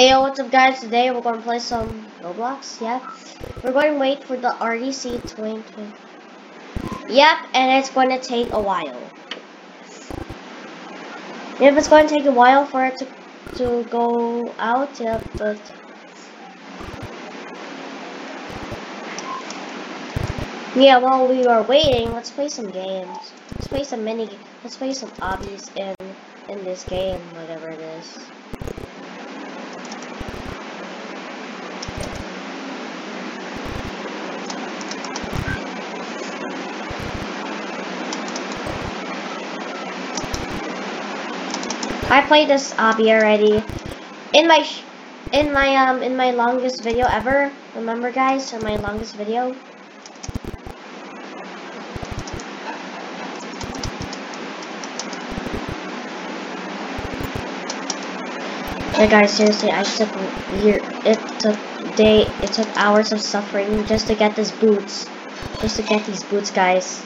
Hey yo, what's up guys? Today we're going to play some Roblox, yeah. We're going to wait for the RDC 2020. Yep, and it's going to take a while. If it's going to take a while for it to, to go out, yeah, but... Yeah, while we are waiting, let's play some games. Let's play some mini, let's play some obbies in, in this game, whatever it is. I played this obby already. In my in my um in my longest video ever. Remember guys, in my longest video. Yeah guys, seriously, I took year it took day it took hours of suffering just to get these boots. Just to get these boots guys.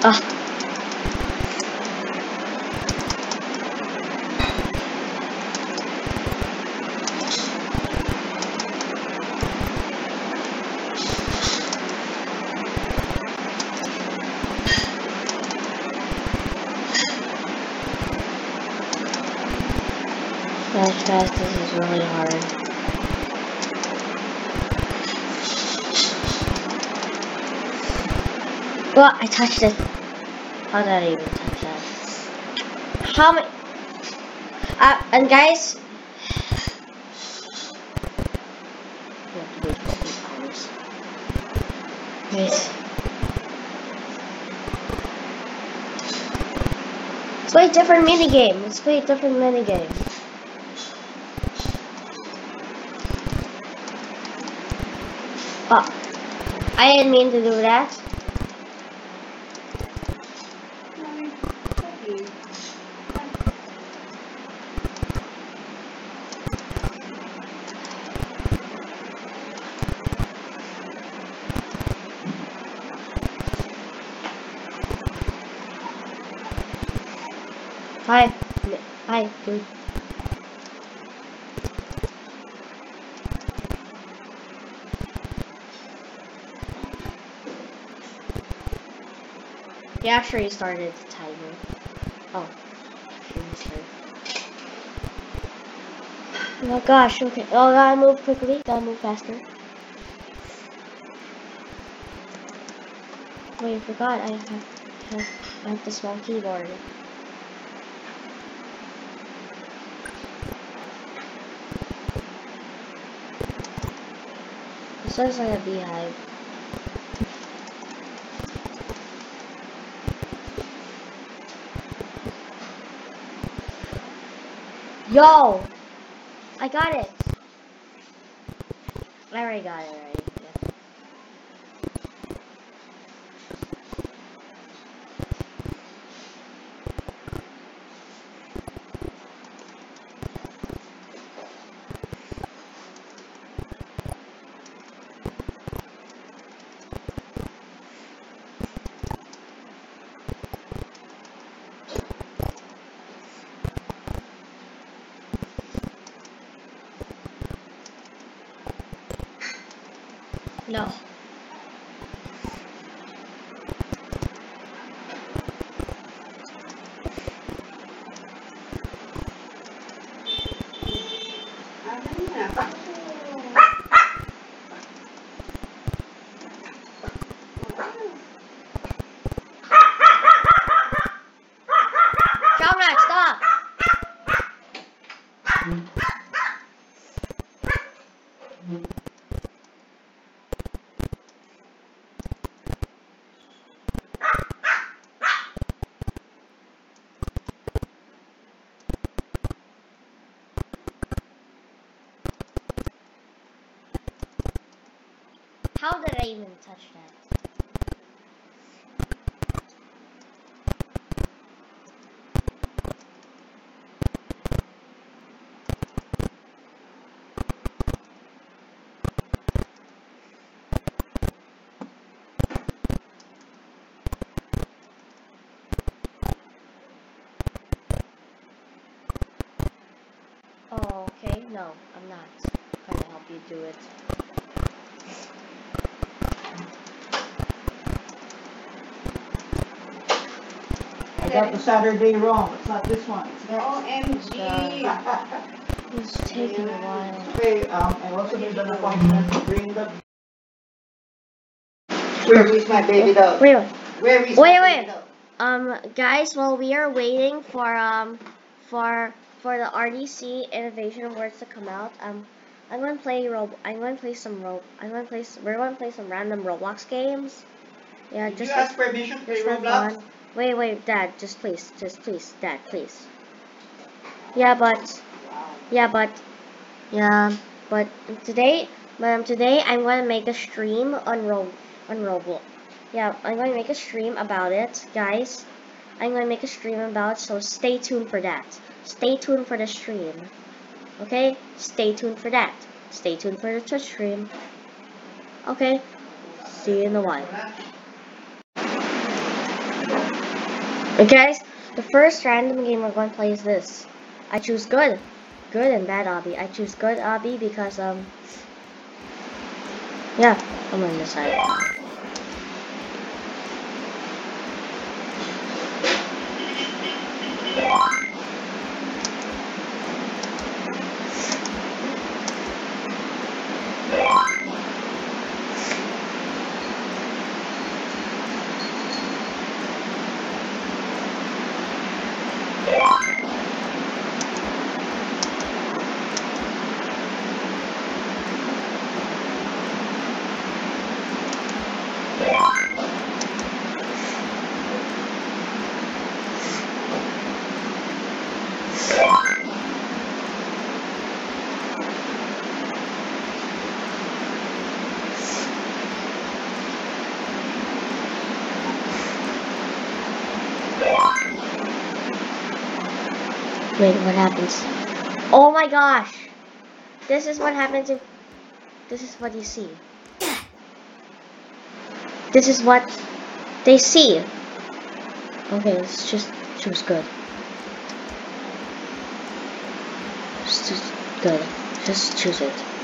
Ah. Gosh, guys, this is really hard. Well, I touched it. How did I even that? How many? Uh, and guys, we have to wait for eight hours. Let's play a different mini game. Let's play a different mini game. Oh, I didn't mean to do that. Hi, dude. He actually started the timer. Oh. Oh my gosh, okay. Oh, gotta move quickly. Gotta move faster. Wait, I forgot I have, have, I have the small keyboard. Looks like a beehive. Yo! I got it! I already got it already. How did I even touch that? Oh, okay. No, I'm not. Gonna help you do it. I got the Saturday wrong. It's not this one. It's next. OMG. It's taking a while. Okay, um, I also made an appointment to bring the. Where is my baby doll? Wait, wait, Where is Wait, my wait. baby doll? um, guys, while we are waiting for um, for for the RDC Innovation Awards to come out, um, I'm gonna play Rob. I'm gonna play some Ro. I'm gonna play. s- We're gonna play some random Roblox games. Yeah, Did just you ask permission to play for Roblox? fun. Wait, wait, Dad, just please, just please, Dad, please. Yeah, but, yeah, but, yeah, but today, um, today I'm gonna make a stream on Ro, on Roblox. Yeah, I'm to make a stream about it, guys. I'm to make a stream about it, so stay tuned for that. Stay tuned for the stream. Okay? Stay tuned for that. Stay tuned for the Twitch stream. Okay? See you in a while. Okay, guys, the first random game we're going to play is this. I choose good. Good and bad obby. I choose good obby because, um, yeah, I'm on this side. Wait, what happens? Oh my gosh! This is what happens if... This is what you see. This is what they see. Okay, let's just choose good. Just choose good. Just choose it.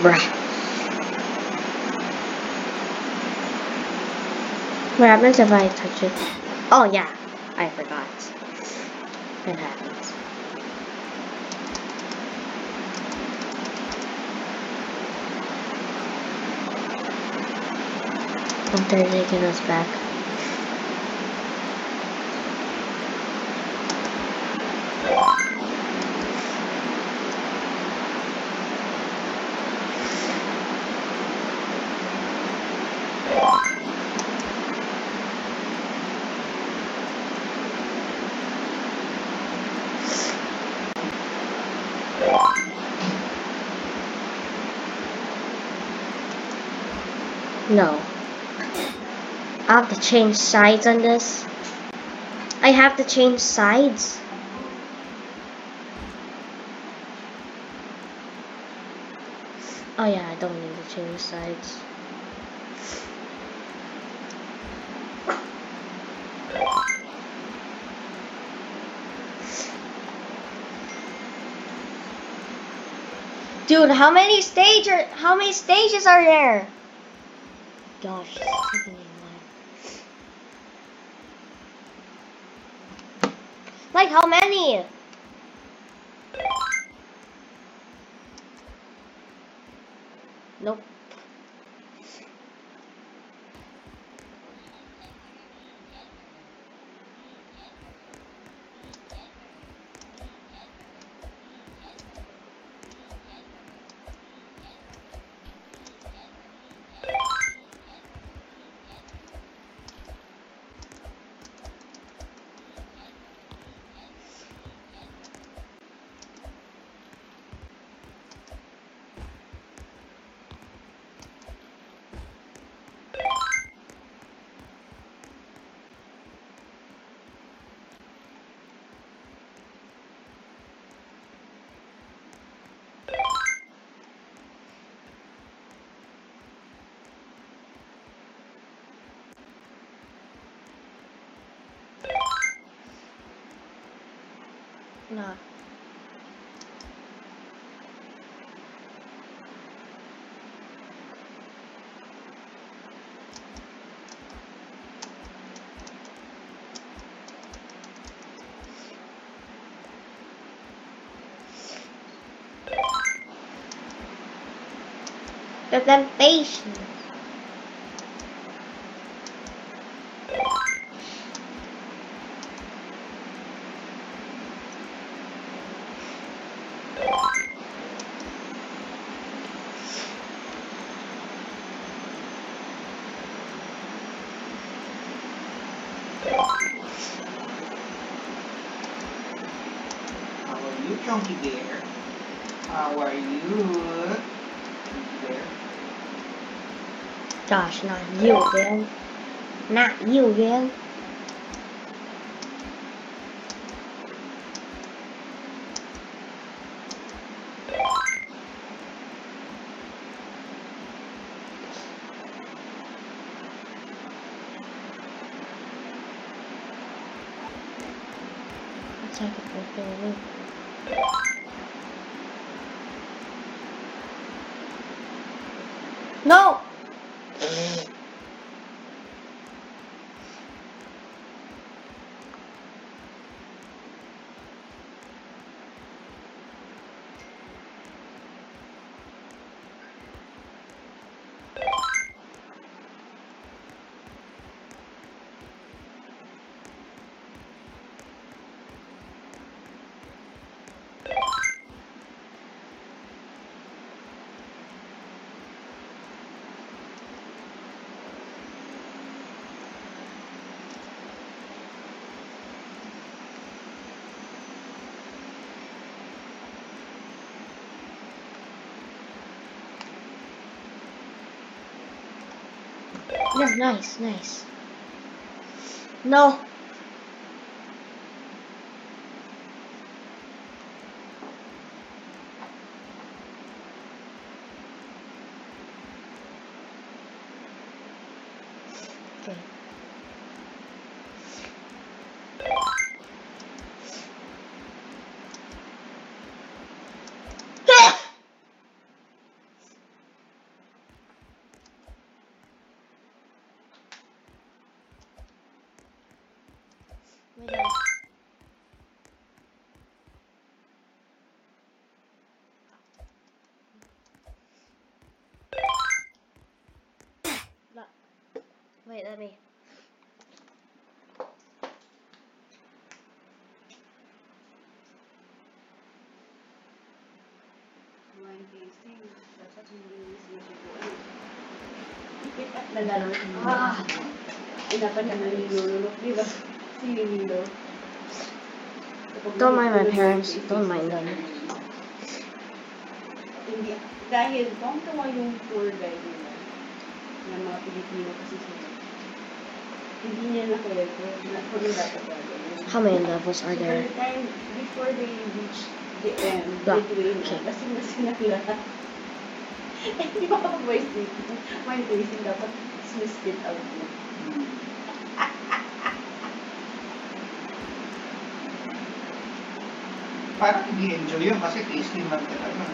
Bruh. What happens if I touch it? Oh yeah, I forgot. It happens. They're taking us back. No. I have to change sides on this. I have to change sides. Oh yeah, I don't need to change sides. Dude, how many stage are, how many stages are there? Gosh, this is taking me a while. Like how many? The temptation. How are you, Chunky Bear? How are you, Chunky Bear? Gosh, not you again. Not you again. Let's take a quick look. No! Yeah, nice, nice. No. Okay. Wait, no. No. Wait, let me. Wine tasting. Dapat malinis na siya po. Nalaro. Ah! Eh, dapat na nalilulunok, di ba? Si Nilo. Don't mind my parents. Don't mind them. Hindi. Dahil tuwang-tuwa yung tour guide nila ng mga Pilipino kasi sila. Hindi niya nakwento na kung dapat gagawin. How many levels are there? by the time, before they reach the end, Ba- midway na, okay. lasing na sila lahat. Eh, di ba kapag voice dating, mind tasting, dapat spit out mo. Parang hindi enjoy yun kasi tasting lang talaga.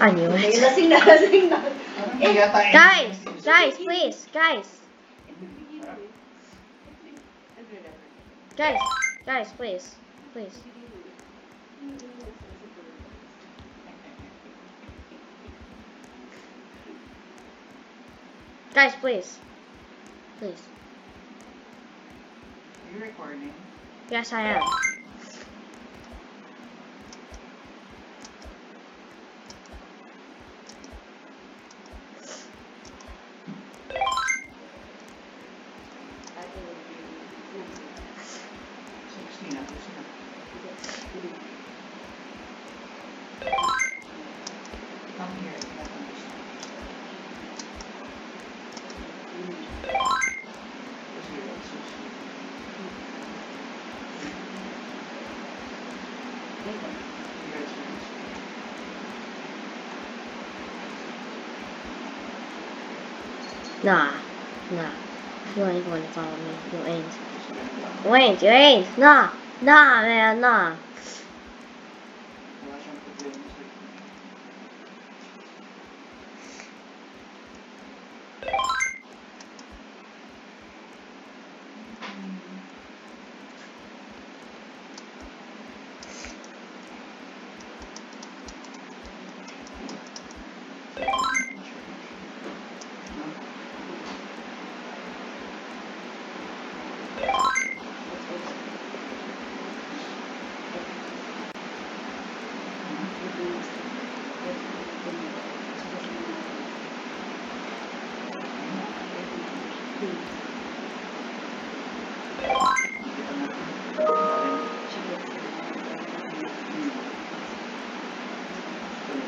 I knew Okay, it. lasing na, lasing na. Parang hindi Guys, guys, please, guys, guys, guys, please, please. Guys, please, please. Are you recording? Yes, I am. Sixteen na. sixteen na. Come here. let me see. Kasi it's so sweet. Here it's really sweet. Nah, nah. You ain't going to follow me. You ain't. You ain't. You ain't. Nah, Nah, man, nah. Wala siyang problema sa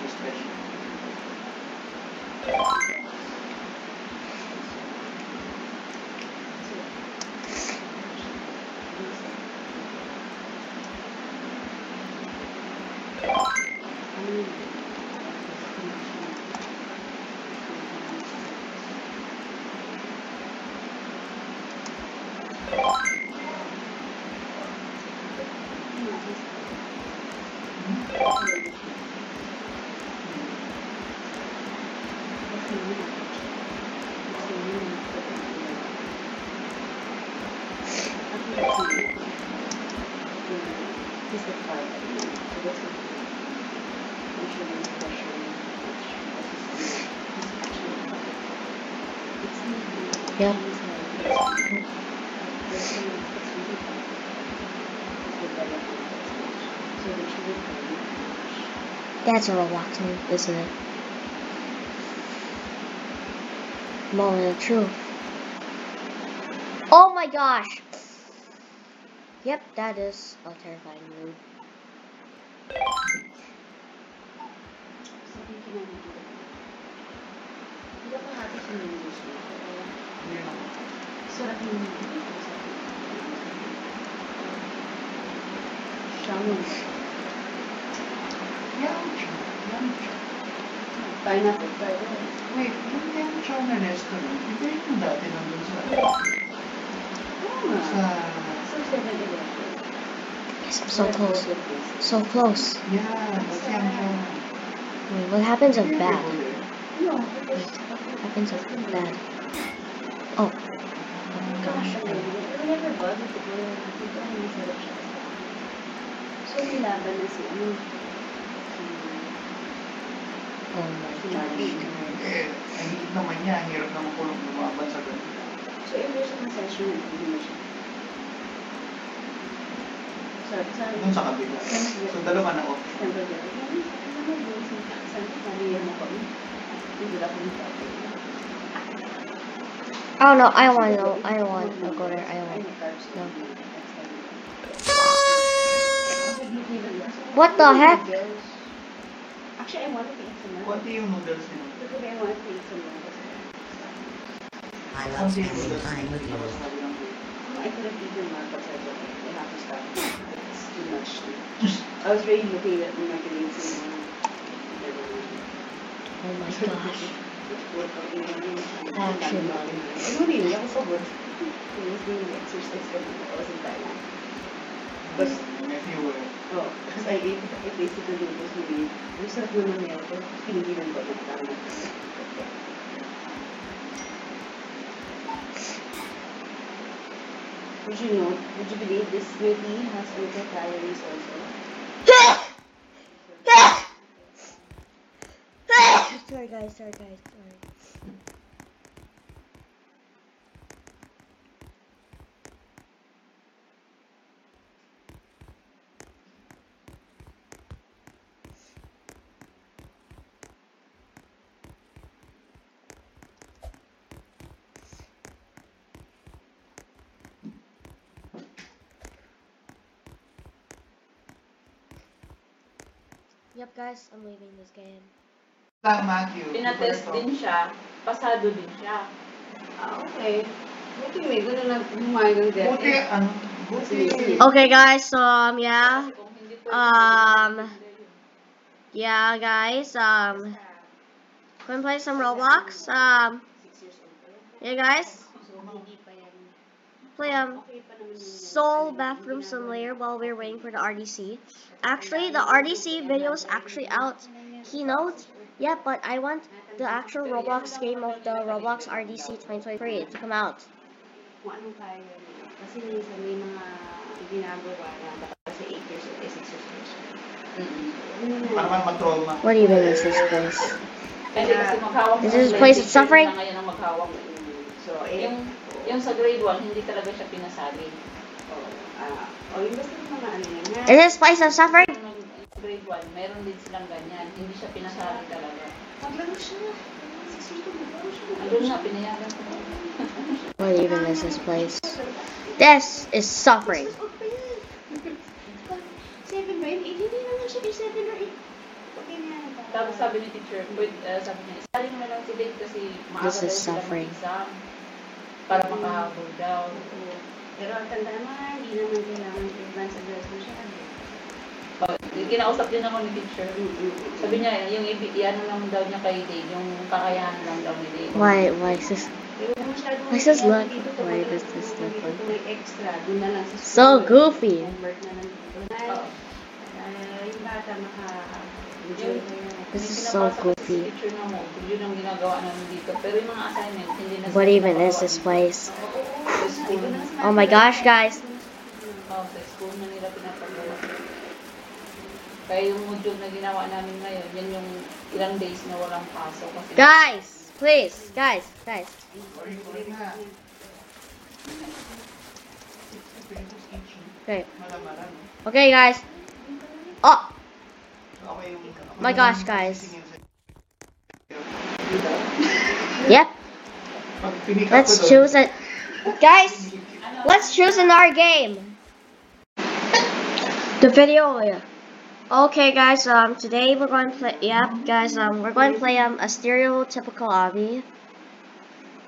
Special. Yep. That's a Roblox move, isn't it? Moment of truth. Oh my gosh! Yep, that is a terrifying move. Yun ang Sarap yung Shamu. Yamcha. Yamcha. Pineapple fried rice. Wait, yung Yamcha na restaurant, ito yung dati nandun sa... Oo nga. Sa... Sa 7-Eleven. Yes, I'm so close. So close. Yeah. Wait, what happens if Yeah, bad? people there. No, because... What happens if bad? Oh. Gosh, I never bothered to go there. Ito ang masarap siya. So, nilaban na si ano. Oh my gosh. Naman niya, hirap naman kulong lumaban sa ganun. So, if there's a concession, hindi mo siya. Sorry, sorry. Doon sa kabila. So, dalawa na option. Siyempre, gano'n. Ano mo yung saan kami mo kami? Hindi ako nito. Oh no, I don't want to go. I don't want to go there. I don't want. No. What the heck? Actually, I wanted to eat some noodles. Konti yung noodles nila. Because I wanted to eat some noodles. I love Konti yung spending noodles time nila. with Tapos you. sabi ng baby. I could have eaten more, but I don't. I have to stop. It's too much. I was really looking at my grades and Oh my gosh. Actually, ano rin, ako sa work. I was doing exercise kanina. I wasn't tired. But, Yung nephew oh, because I ate, I tasted the noodles na yun. Ang sarap naman niya. Pero pinigilan ko ng Would you know, would you believe this smoothie has a little calories also? sorry guys, sorry guys, sorry. Guys, I'm leaving this game. Lang, Matthew. Pinatest din siya, pasado din siya. Ah, okay. Buti may gano'n na humayag ng depth. Buti, ano, buti. Okay guys, so um yeah. Kasi kung hindi pwede, Um, hindi yun. Yeah guys, um wanna play some Roblox? Um Six years old pa yun. yeah guys. So, hindi pa yan. Play um Okay pa naman yung- Soul Bathroom yung Simulator while we're waiting for the RDC. Actually, the RDC video is actually out. Keynote? Yeah, but I want the actual Roblox game of the Roblox RDC 2023 to come out. Kung do you niya. Kasi minsan may mga ginagawa na dapat kasi 8 years old, 6 years old. Yun na. Para naman matroma. What even is this place? Kasi kasi This ng is place of suffering? na ngayon ang maghawak. So, eh, Yung, sa grade 1, hindi talaga siya pinasali. oh, ah, oh, yung basta yung mga ano yun. na- Is this place of suffering? Grade 1, meron din silang ganyan. Hindi siya pinasali talaga. Maglaro siya. Andun nga, pinayagan ko. What even is this place? This is suffering. Seven ba yun? Eh, hindi naman siya yung seven or eight. Pag ganyan, parang- Tapos sabi ni teacher, pwede, uh, sabi niya, isali mo na lang si Dave kasi maaga This daw is sila suffering. mag-exam. Para makahabol daw. Oo. Pero ang tanda naman, hindi naman kailangan advance advertisement siya. Pag- Kinausap din ako ni teacher. Sabi niya, yung ibi, ano lang daw niya kay Dave, yung kakayahan lang daw ni Dave. Why, why is this? Pero kung masyadong Why does ano look- dito, why kung does ano, this kung look dito like- may extra, dun na lang sa So school. goofy. Homework na nandito na. Oo. Ah, yung bata maka-enjoy Yung- na yun. This is so goofy. What even is this place? Oh my gosh, guys. Guys, please, guys, guys. Okay, okay, guys. Oh. My gosh, guys. yep. Pag pinick up Let's choose it, guys. Let's choose another game. The video. Okay, guys. Um, today we're going to play. Yep, guys. Um, we're going to play um a stereotypical obby.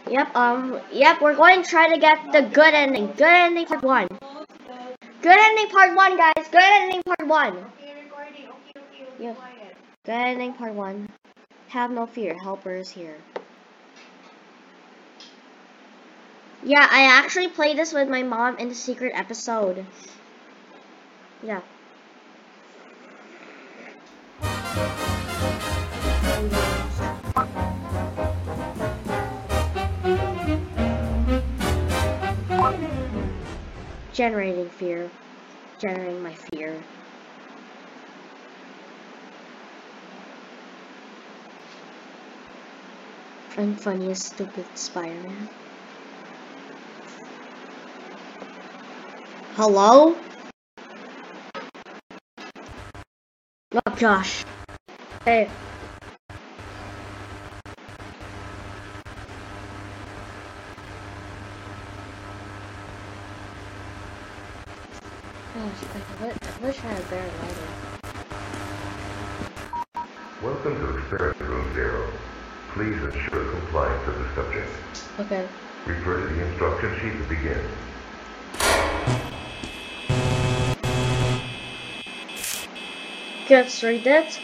Yep. Um. Yep. We're going to try to get the good ending. Good ending part one. Good ending part one, guys. Good ending part one. Yeah. Quiet. Ending part one. Have no fear. Helper is here. Yeah, I actually played this with my mom in the secret episode. Yeah. Generating fear. Generating my fear. Funny as stupid Spider-Man. Hello? Oh gosh. Hey. I wish I had a better lighting. Please ensure compliance of the subject. Okay. Refer to the instruction sheet to begin. Let's read it.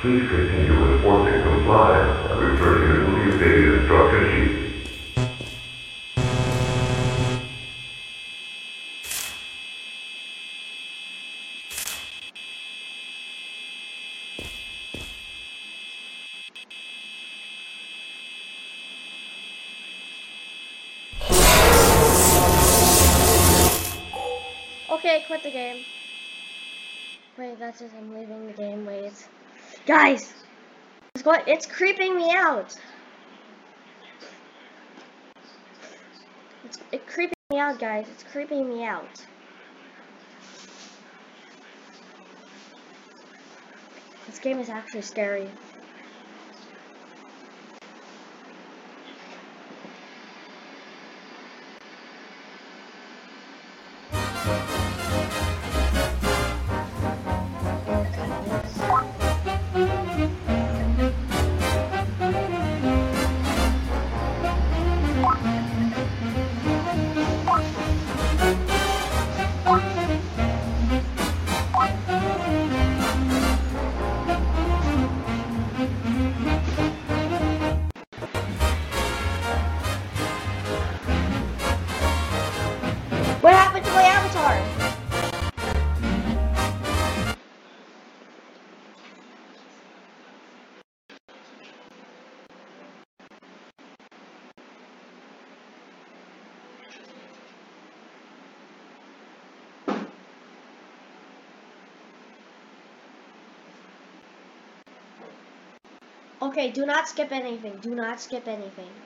Please continue enforcing compliance and refer to your newly updated instruction sheet. Okay, quit the game. Wait, that's it. I'm leaving the game. Wait, Guys, it's, going, it's creeping me out. It's creeping me out, guys. It's creeping me out. This game is actually scary. Okay, do not skip anything. Do not skip anything.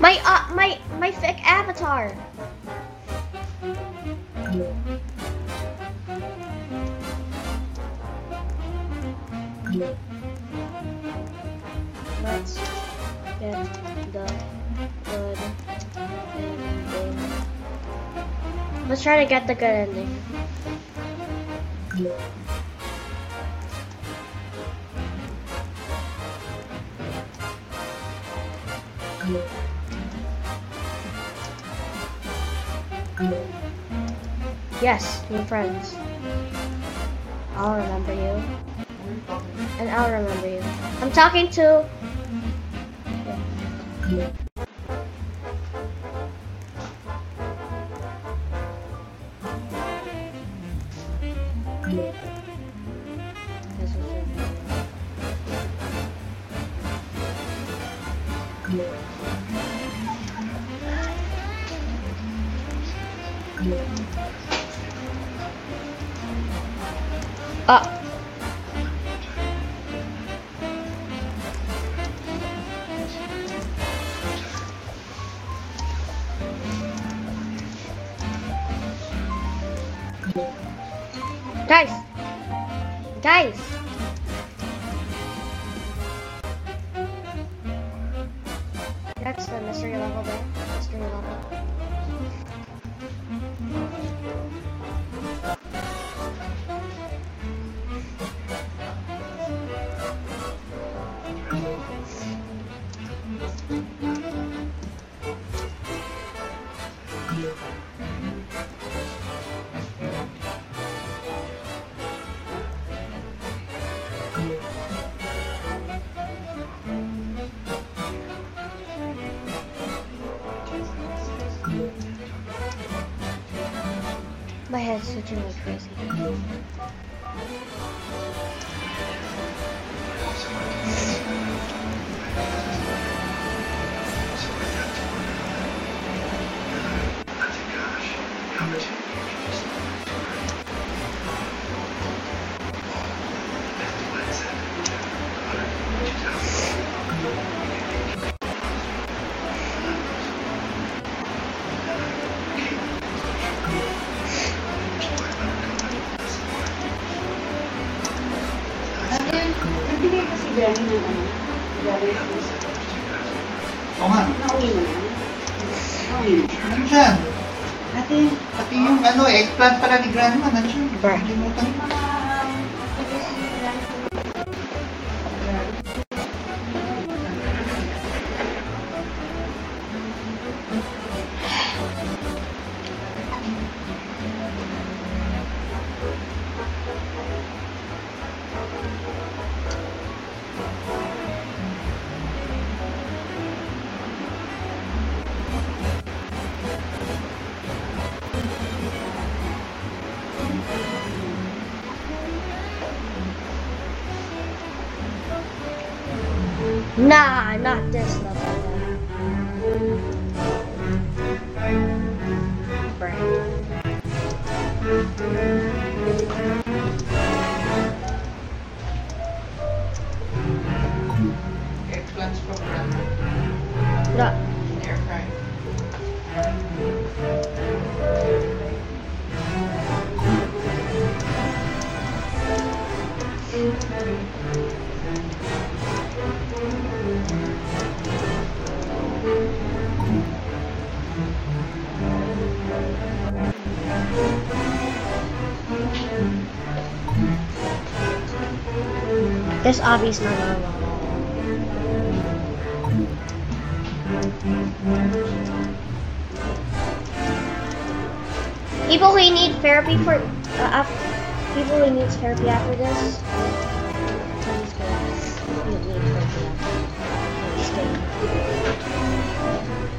My uh my my fake avatar. Let's get the good ending. Let's try to get the good ending. Yes, new friends. I'll remember you. And I'll remember you. I'm talking to. This That's the mystery level there. Mystery level. plant pala ni Grandma. Nandiyan. Ba? Limutan ko. Nah, Not. People who need therapy for uh, af- people who need therapy after this. go.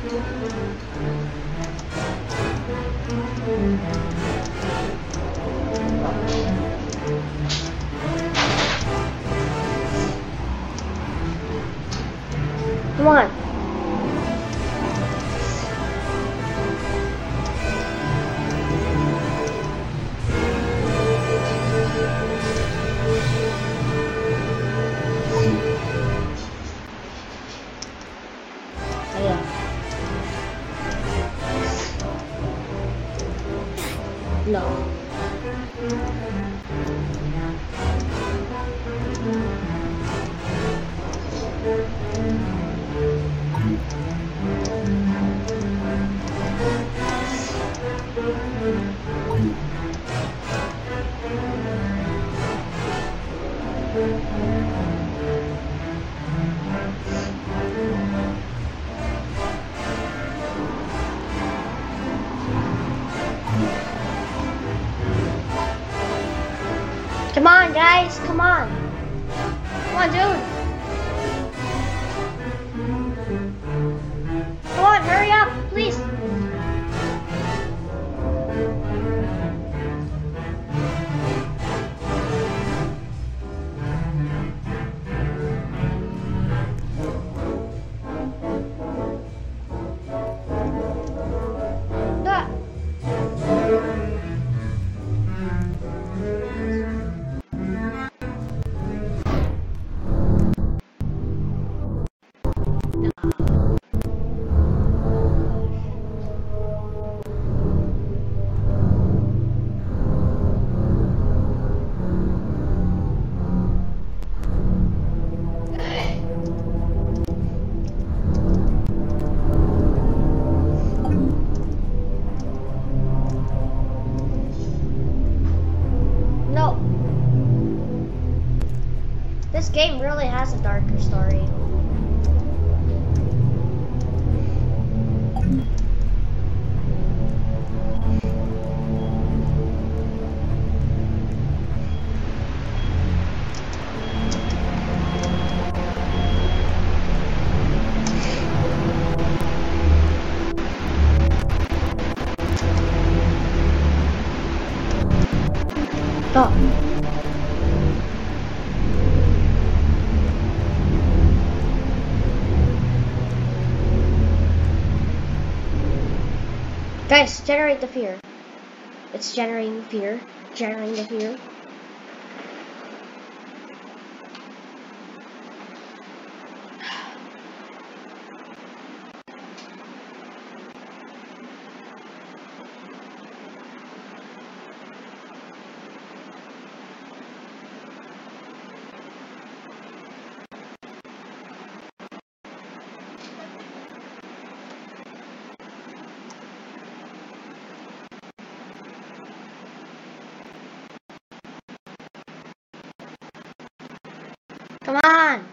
You need story. Generate the fear. It's generating fear. Generating the fear. Come on.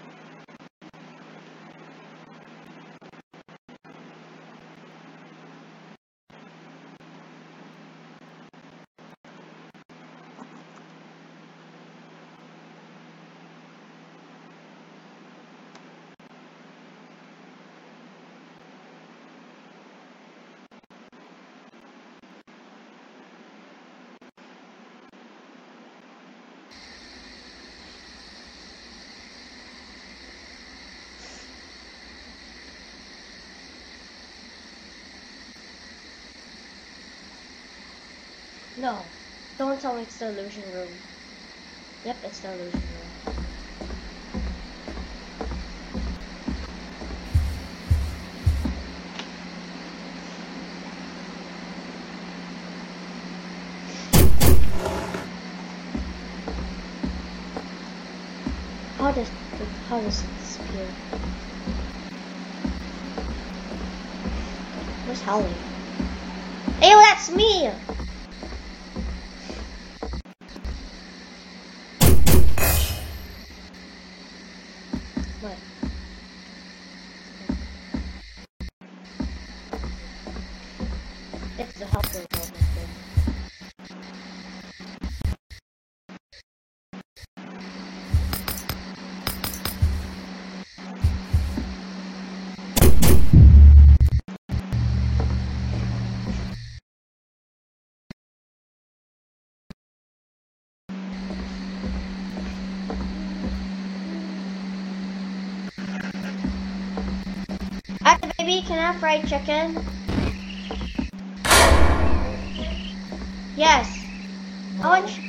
No. Don't tell me it's the illusion room. Yep, it's the illusion room. How does how does it disappear? Where's Holly? Hey, that's me! It's the helper. Hi, baby. Can I have fried chicken? Yes. I.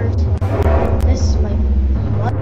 Helpers. This is my what?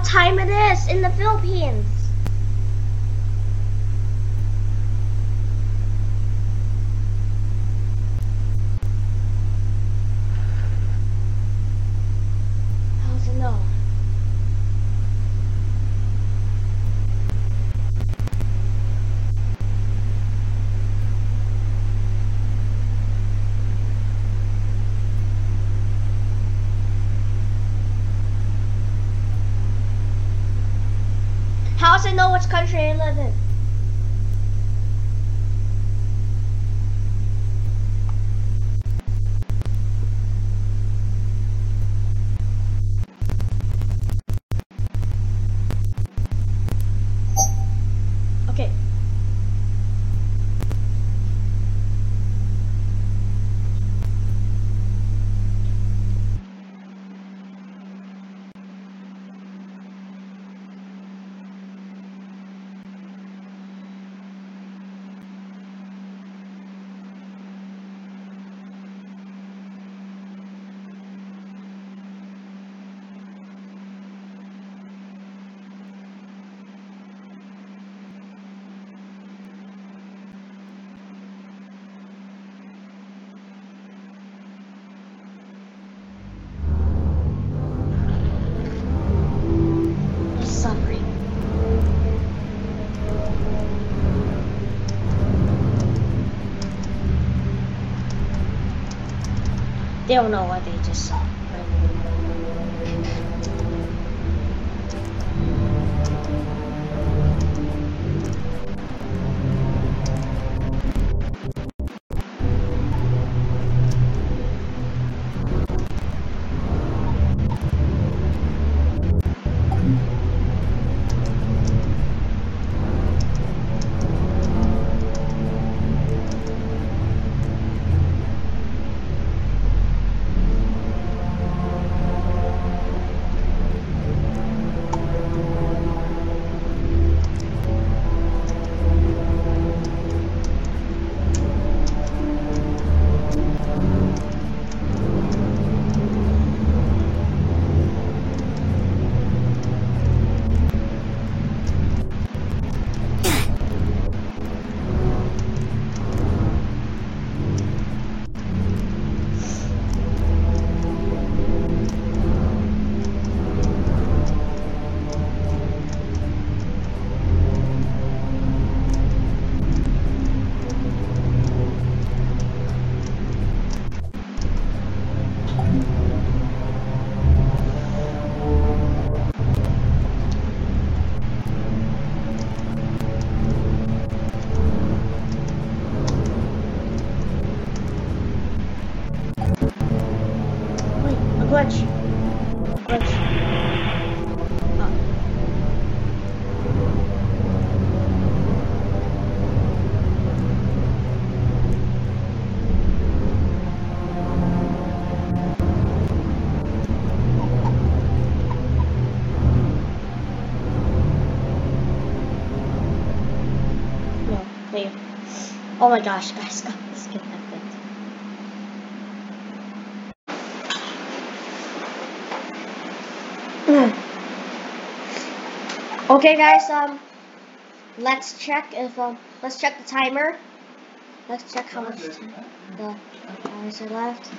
What time it is in the Philippines? How does it know? It know which country I live in? They don't know what they just saw. Glitch. Glitch. Oh. My gosh, guys, okay, guys. Um, let's check if um, let's check the timer. Let's check how much time the hours are left.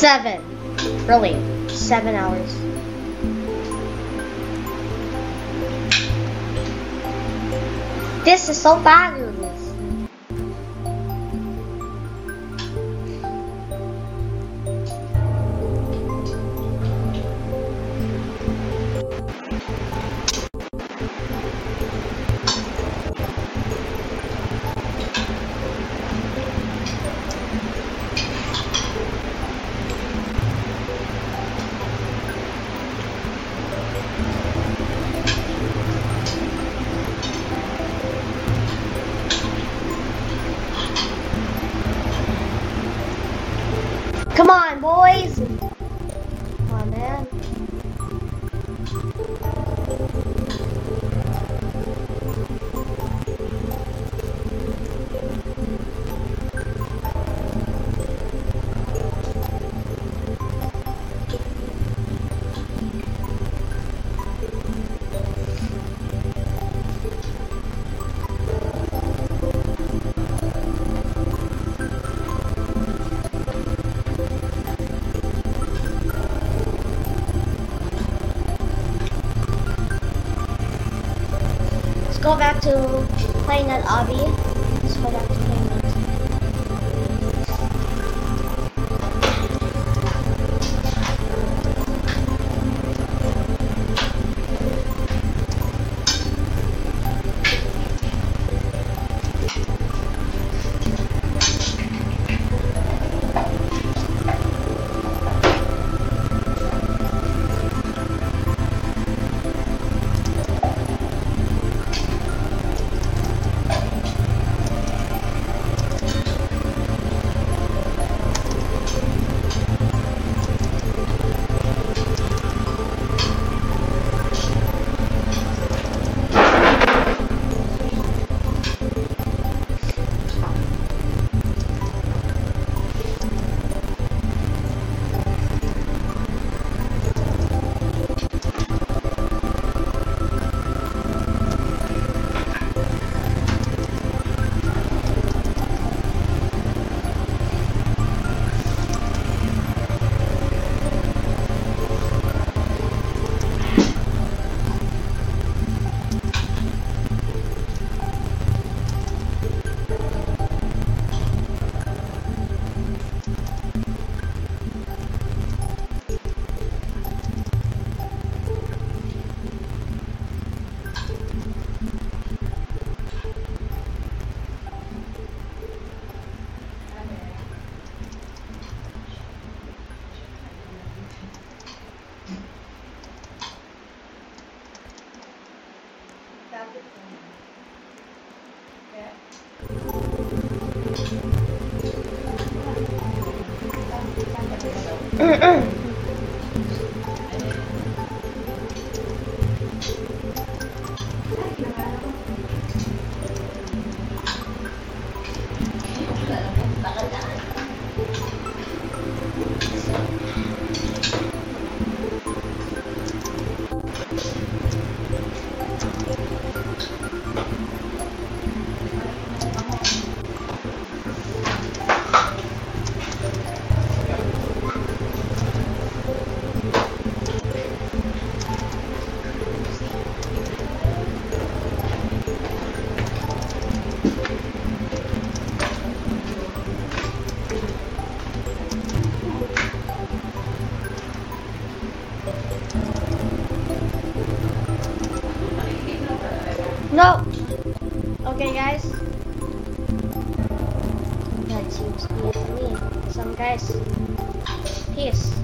Seven. Really, seven hours. This is so fabulous. Playing That